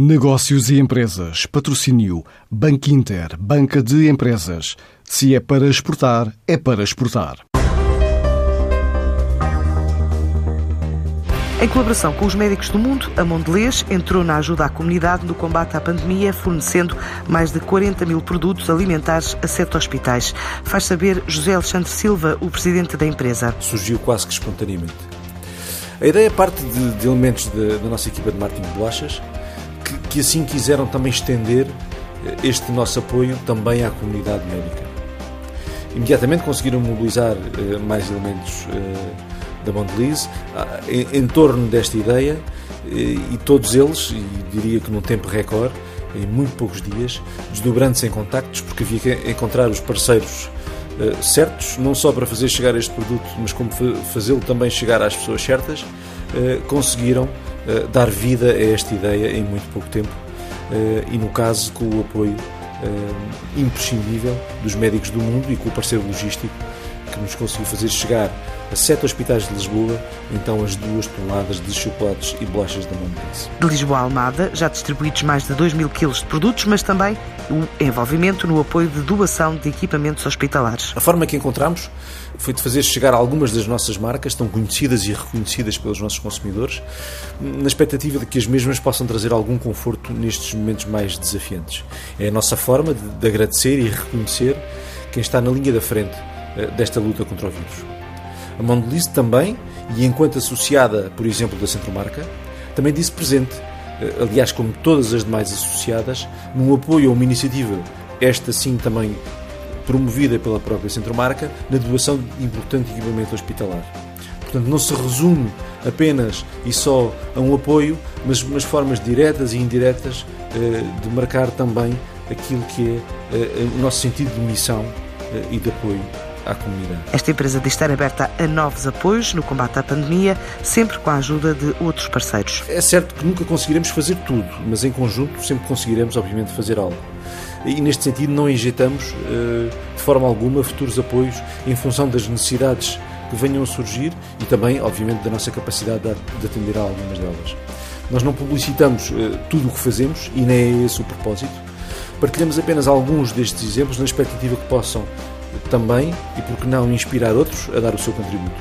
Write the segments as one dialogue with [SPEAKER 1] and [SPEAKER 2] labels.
[SPEAKER 1] Negócios e Empresas. Patrocínio Banco Inter. Banca de Empresas. Se é para exportar, é para exportar.
[SPEAKER 2] Em colaboração com os médicos do mundo, a Mondelez entrou na ajuda à comunidade no combate à pandemia, fornecendo mais de 40 mil produtos alimentares a sete hospitais. Faz saber José Alexandre Silva, o presidente da empresa.
[SPEAKER 3] Surgiu quase que espontaneamente. A ideia parte de, de elementos da, nossa equipa de marketing de bolachas, que, assim quiseram também estender eh, este nosso apoio também à comunidade médica. Imediatamente conseguiram mobilizar uh, mais elementos uh, da Mondelez em, em torno desta ideia e todos eles, e diria que num tempo recorde, em muito poucos dias, desdobrando-se em contactos, porque havia que encontrar os parceiros certos, não só para fazer chegar este produto, mas como fazê-lo também chegar às pessoas certas, conseguiram dar vida a esta ideia em muito pouco tempo e, no caso, com o apoio imprescindível dos médicos do mundo e com o parceiro logístico que nos conseguiu fazer chegar a sete hospitais de Lisboa, então as duas toneladas de chocolates e bolachas da Mondelez.
[SPEAKER 2] De Lisboa a Almada, já distribuídos mais de 2 mil quilos de produtos, mas também o envolvimento no apoio de doação de equipamentos hospitalares.
[SPEAKER 3] A forma que encontramos foi de fazer chegar algumas das nossas marcas, tão conhecidas e reconhecidas pelos nossos consumidores, na expectativa de que as mesmas possam trazer algum conforto nestes momentos mais desafiantes. É a nossa forma de, de agradecer e reconhecer quem está na linha da frente desta luta contra o vírus. A Mondelez também, e enquanto associada, por exemplo, da Centromarca, também disse presente, eh, aliás, como todas as demais associadas, num apoio a uma iniciativa, esta sim também promovida pela própria Centromarca, na doação de importante equipamento hospitalar. Portanto, não se resume apenas e só a um apoio, mas umas formas diretas e indiretas eh, de marcar também aquilo que é o nosso sentido de missão e de apoio à comunidade.
[SPEAKER 2] Esta empresa diz estar aberta a novos apoios no combate à pandemia, sempre com a ajuda de outros parceiros.
[SPEAKER 3] É certo que nunca conseguiremos fazer tudo, mas em conjunto sempre conseguiremos, obviamente, fazer algo. E neste sentido não injetamos eh, de forma alguma futuros apoios em função das necessidades que venham a surgir e também, obviamente, da nossa capacidade de atender a algumas delas. Nós não publicitamos eh, tudo o que fazemos e nem é esse o propósito. Partilhamos apenas alguns destes exemplos na expectativa que possam também, e por que não inspirar outros a dar o seu contributo.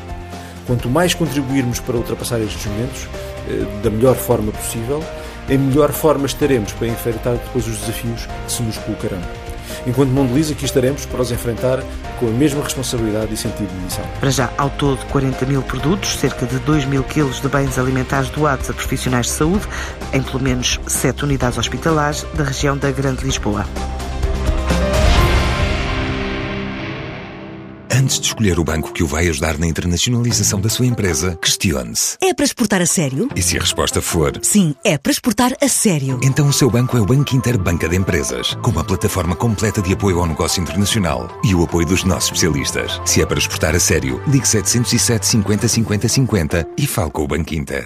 [SPEAKER 3] Quanto mais contribuirmos para ultrapassar estes momentos eh, da melhor forma possível, em melhor forma estaremos para enfrentar depois os desafios que se nos colocarão. Enquanto Mondeliz, aqui estaremos para os enfrentar com a mesma responsabilidade e sentido de missão.
[SPEAKER 2] Para já, ao todo, 40 mil produtos, cerca de 2 mil quilos de bens alimentares doados a profissionais de saúde, em pelo menos 7 unidades hospitalares da região da Grande Lisboa.
[SPEAKER 4] Antes de escolher o banco que o vai ajudar na internacionalização da sua empresa, questione-se.
[SPEAKER 5] É para exportar a sério?
[SPEAKER 4] E se a resposta for
[SPEAKER 5] sim, é para exportar a sério.
[SPEAKER 4] Então o seu banco é o Banco Inter Banca de Empresas, com uma plataforma completa de apoio ao negócio internacional e o apoio dos nossos especialistas. Se é para exportar a sério, ligue 707 50 50 50 e fale com o Banco Inter.